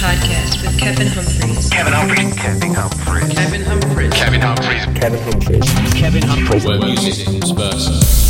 podcast with Kevin Humphreys. Kevin Humphreys. Kevin Humphreys. Kevin Humphreys. Kevin Humphreys. Kevin Humphreys. Kevin Humphreys. where music intersperses. Veiled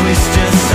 twist just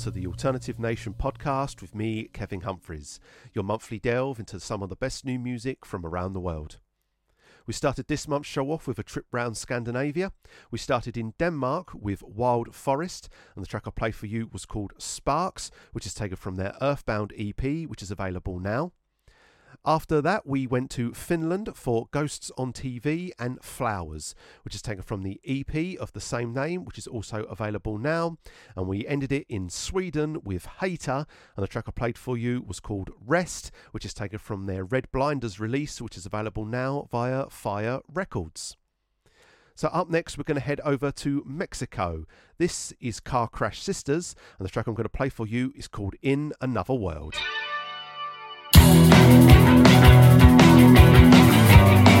to the Alternative Nation podcast with me, Kevin Humphreys, your monthly delve into some of the best new music from around the world. We started this month's show off with a trip round Scandinavia. We started in Denmark with Wild Forest, and the track I played for you was called Sparks, which is taken from their Earthbound EP, which is available now. After that, we went to Finland for Ghosts on TV and Flowers, which is taken from the EP of the same name, which is also available now. And we ended it in Sweden with Hater, and the track I played for you was called Rest, which is taken from their Red Blinders release, which is available now via Fire Records. So, up next, we're going to head over to Mexico. This is Car Crash Sisters, and the track I'm going to play for you is called In Another World. Lost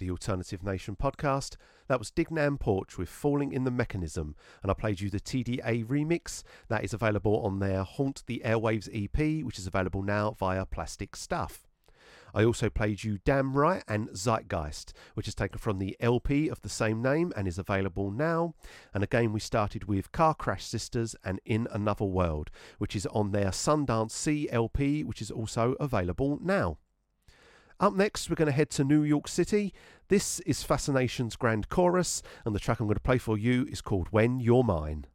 the Alternative Nation podcast. That was Dignan Porch with Falling in the Mechanism, and I played you the TDA remix. That is available on their Haunt the Airwaves EP, which is available now via Plastic Stuff. I also played you Damn Right and Zeitgeist, which is taken from the LP of the same name and is available now. And again, we started with Car Crash Sisters and In Another World, which is on their Sundance C LP, which is also available now. Up next, we're going to head to New York City. This is Fascination's Grand Chorus, and the track I'm going to play for you is called When You're Mine.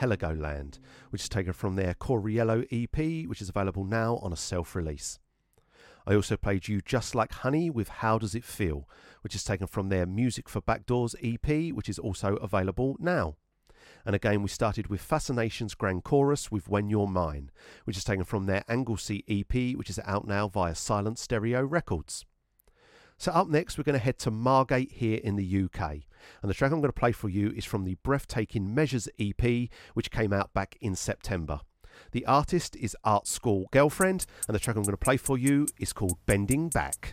Heligoland, which is taken from their Coriello EP, which is available now on a self-release. I also played you Just Like Honey with How Does It Feel, which is taken from their Music for Backdoors EP, which is also available now. And again, we started with Fascination's Grand Chorus with When You're Mine, which is taken from their Anglesey EP, which is out now via Silent Stereo Records. So, up next, we're going to head to Margate here in the UK. And the track I'm going to play for you is from the Breathtaking Measures EP, which came out back in September. The artist is Art School Girlfriend, and the track I'm going to play for you is called Bending Back.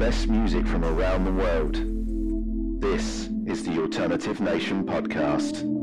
best music from around the world. This is the Alternative Nation Podcast.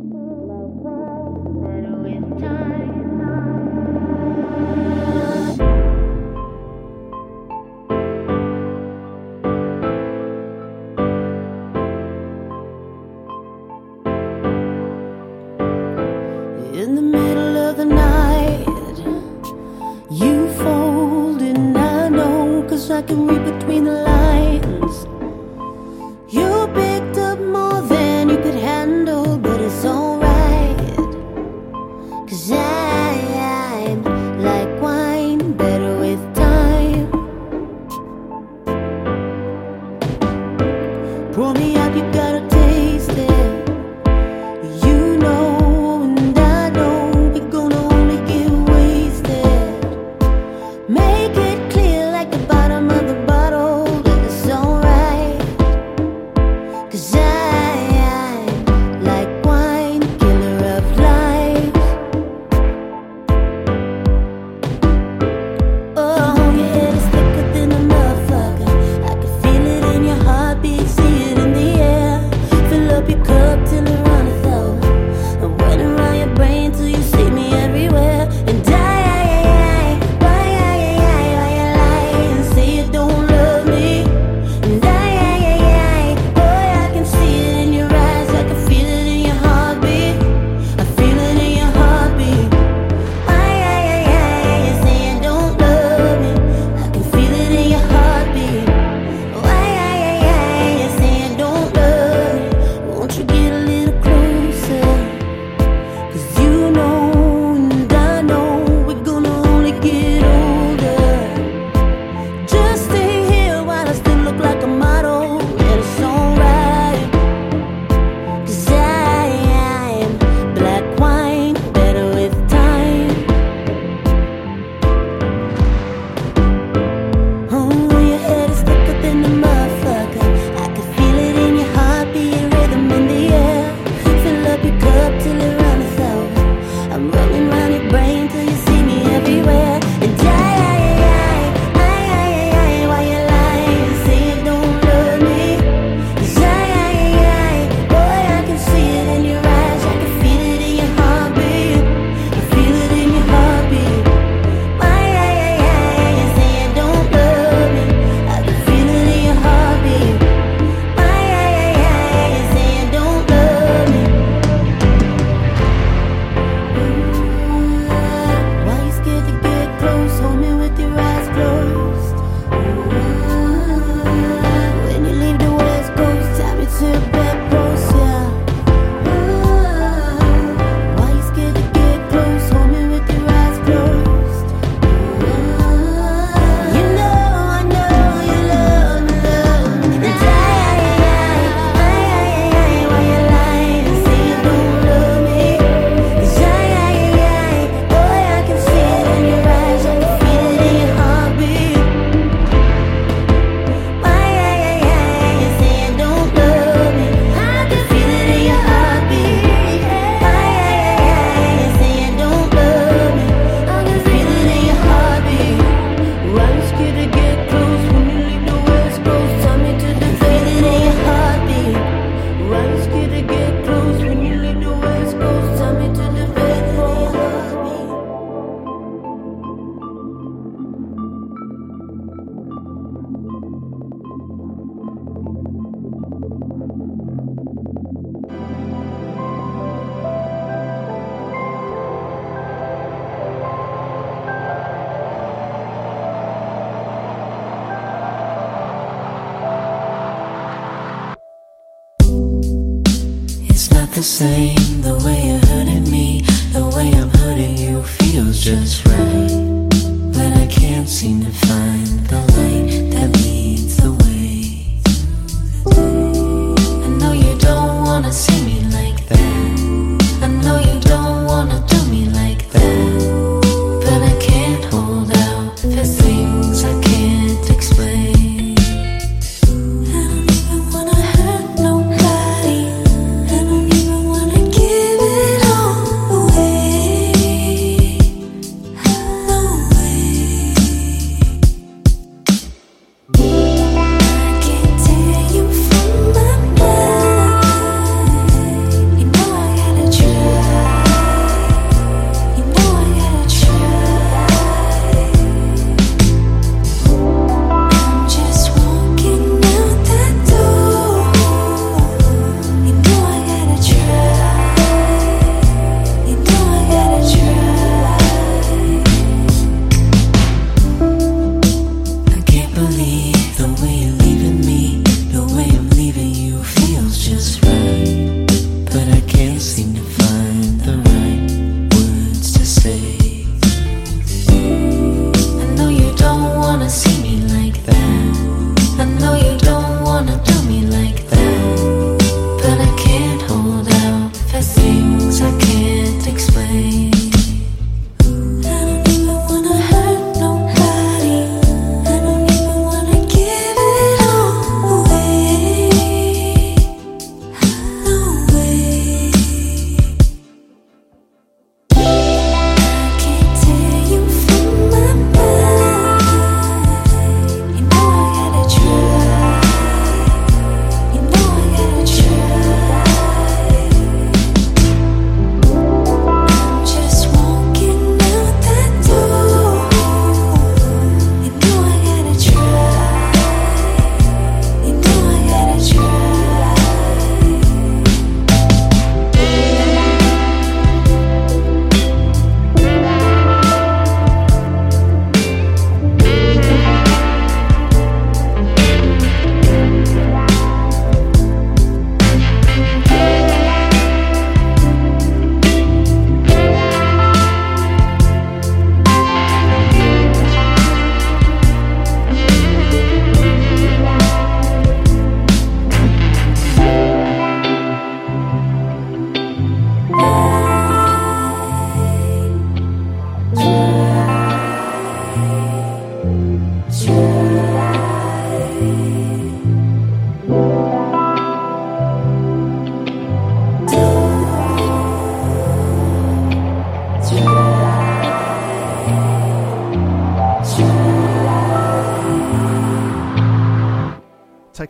same.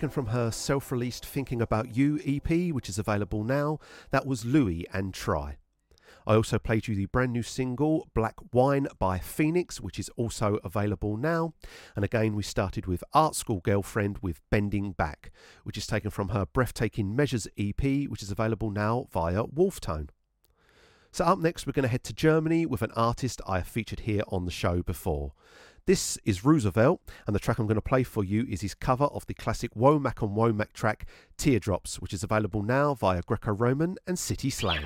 Taken from her self released Thinking About You EP, which is available now, that was Louis and Try. I also played you the brand new single Black Wine by Phoenix, which is also available now. And again, we started with Art School Girlfriend with Bending Back, which is taken from her Breathtaking Measures EP, which is available now via Wolftone. So, up next, we're going to head to Germany with an artist I have featured here on the show before. This is Roosevelt, and the track I'm going to play for you is his cover of the classic Womack and Womack track Teardrops, which is available now via Greco Roman and City Slang.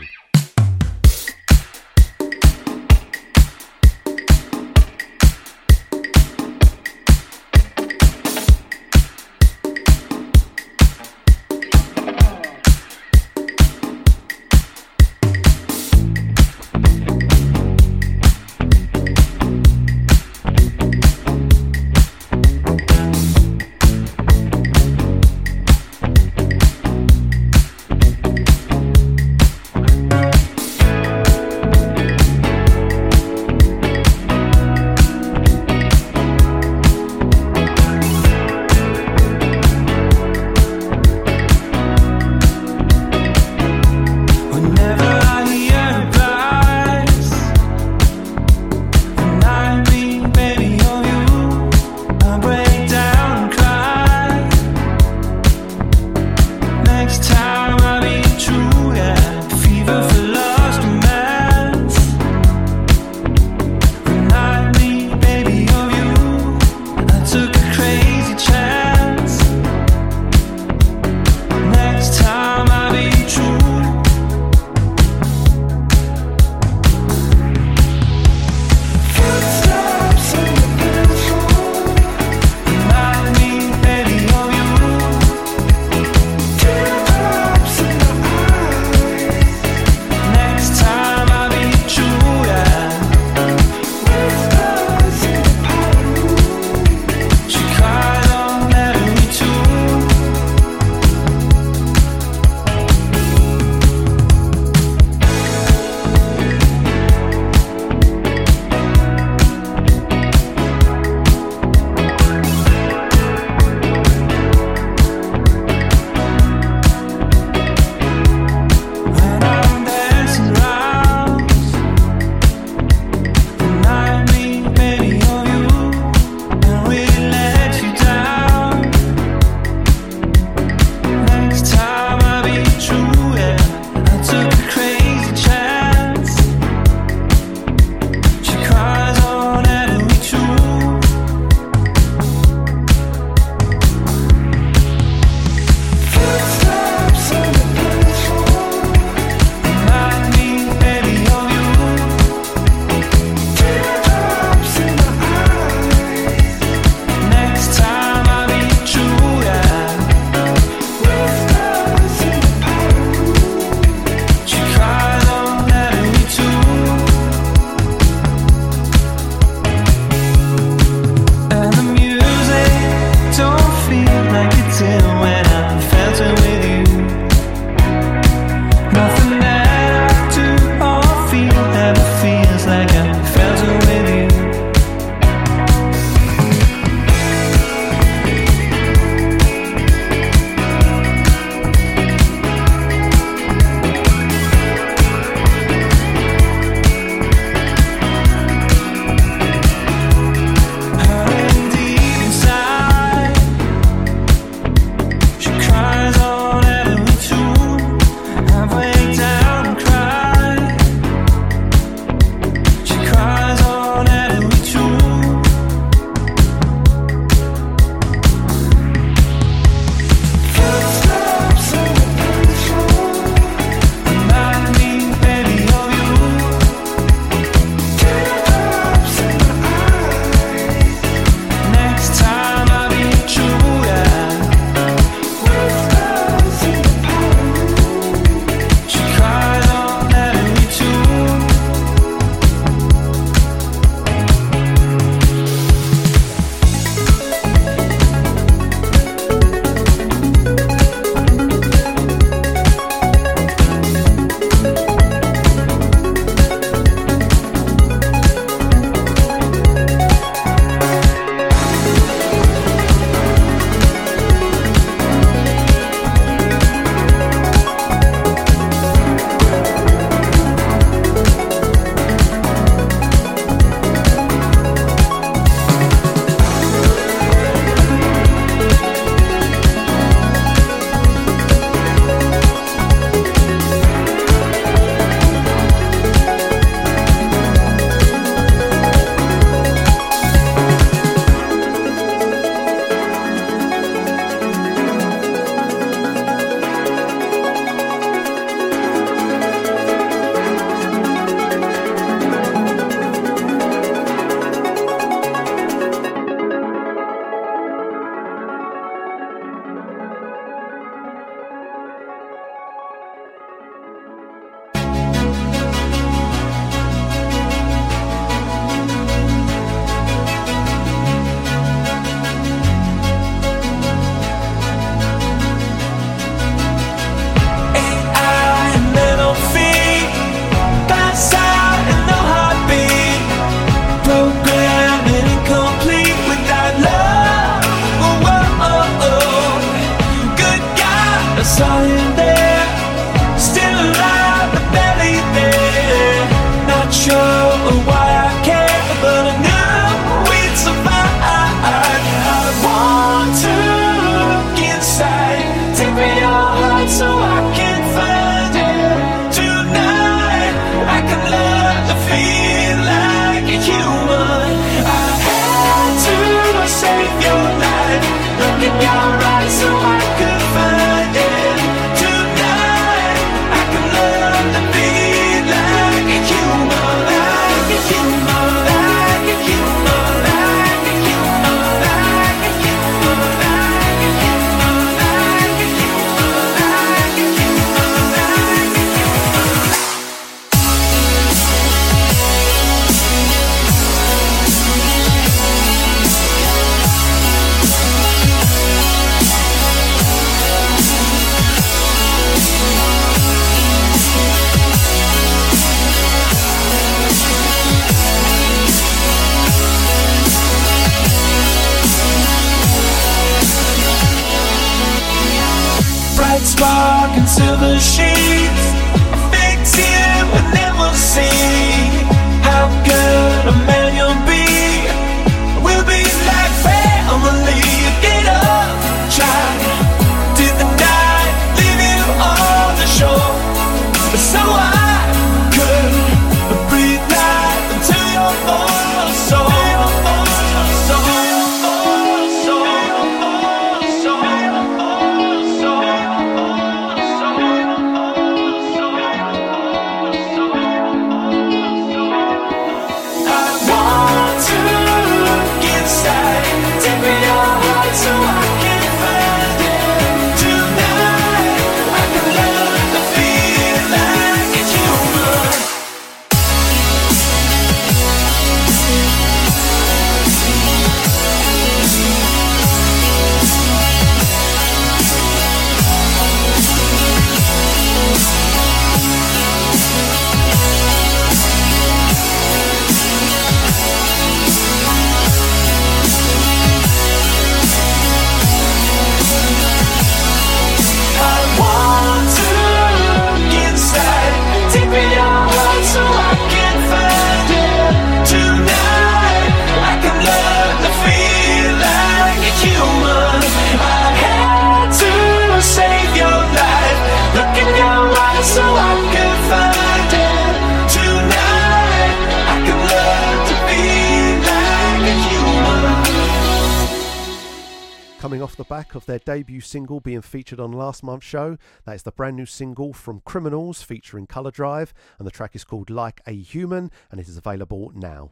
Debut single being featured on last month's show, that is the brand new single from Criminals featuring Colour Drive, and the track is called Like a Human, and it is available now.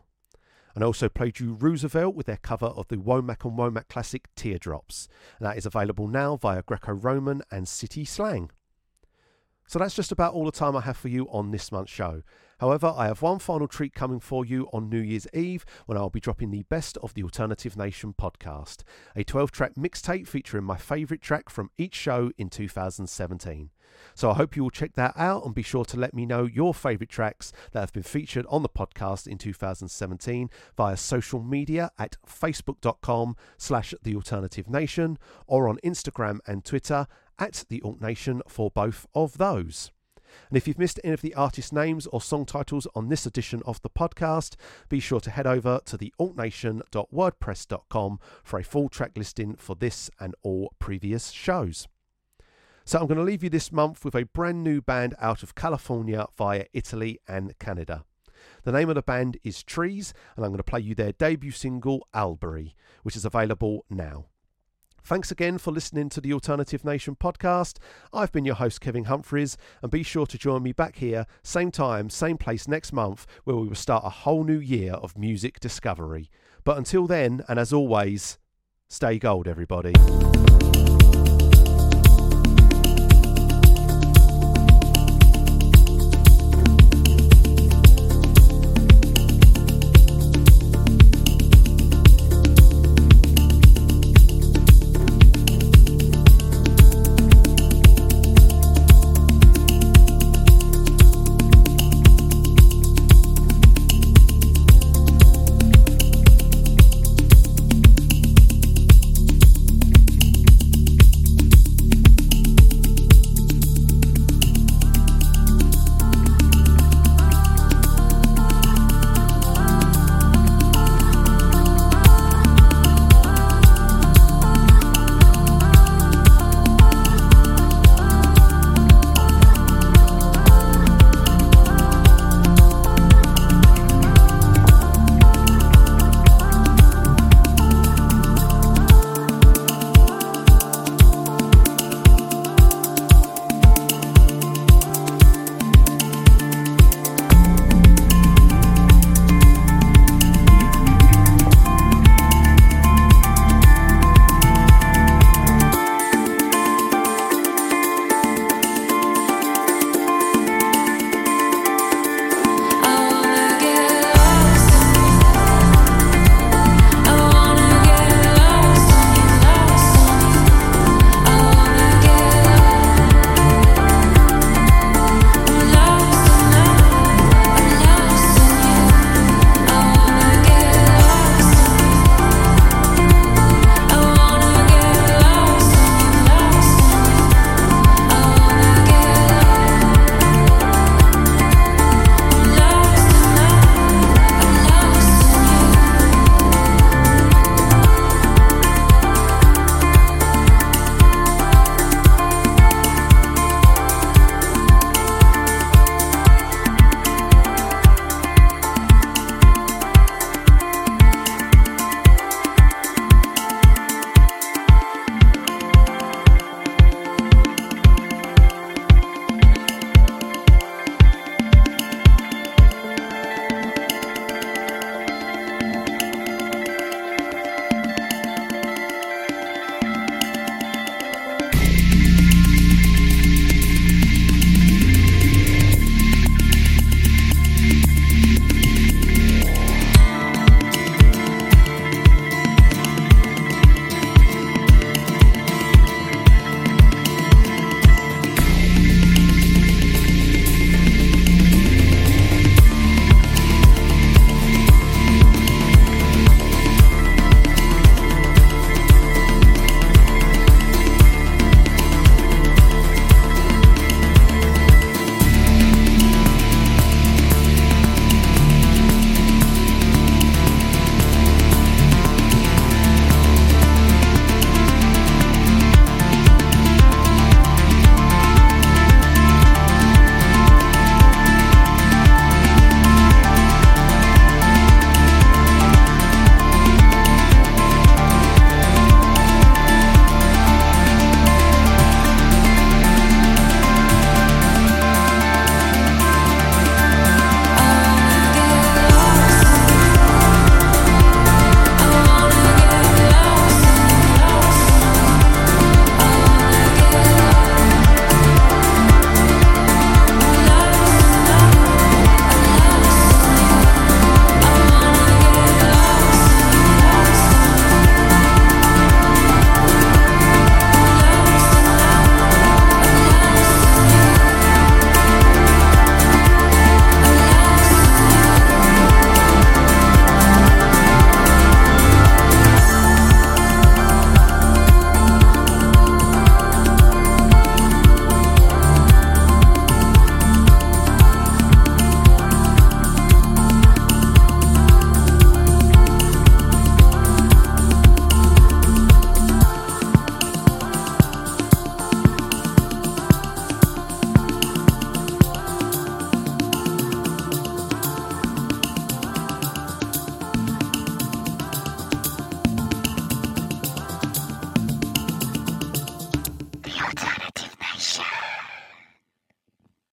And I also played you Roosevelt with their cover of the Womack and Womack classic Teardrops, and that is available now via Greco Roman and City Slang. So that's just about all the time I have for you on this month's show. However, I have one final treat coming for you on New Year's Eve when I'll be dropping the Best of the Alternative Nation podcast, a 12 track mixtape featuring my favourite track from each show in 2017. So I hope you will check that out and be sure to let me know your favourite tracks that have been featured on the podcast in 2017 via social media at facebook.com slash the alternative nation or on Instagram and Twitter at the Alt Nation for both of those. And if you've missed any of the artist names or song titles on this edition of the podcast, be sure to head over to the altnation.wordpress.com for a full track listing for this and all previous shows. So I'm going to leave you this month with a brand new band out of California via Italy and Canada. The name of the band is Treees, and I'm going to play you their debut single, Albury, which is available now. Thanks again for listening to the Alternative Nation podcast. I've been your host, Kevin Humphreys, and be sure to join me back here, same time, same place next month, where we will start a whole new year of music discovery. But until then, and as always, stay gold, everybody.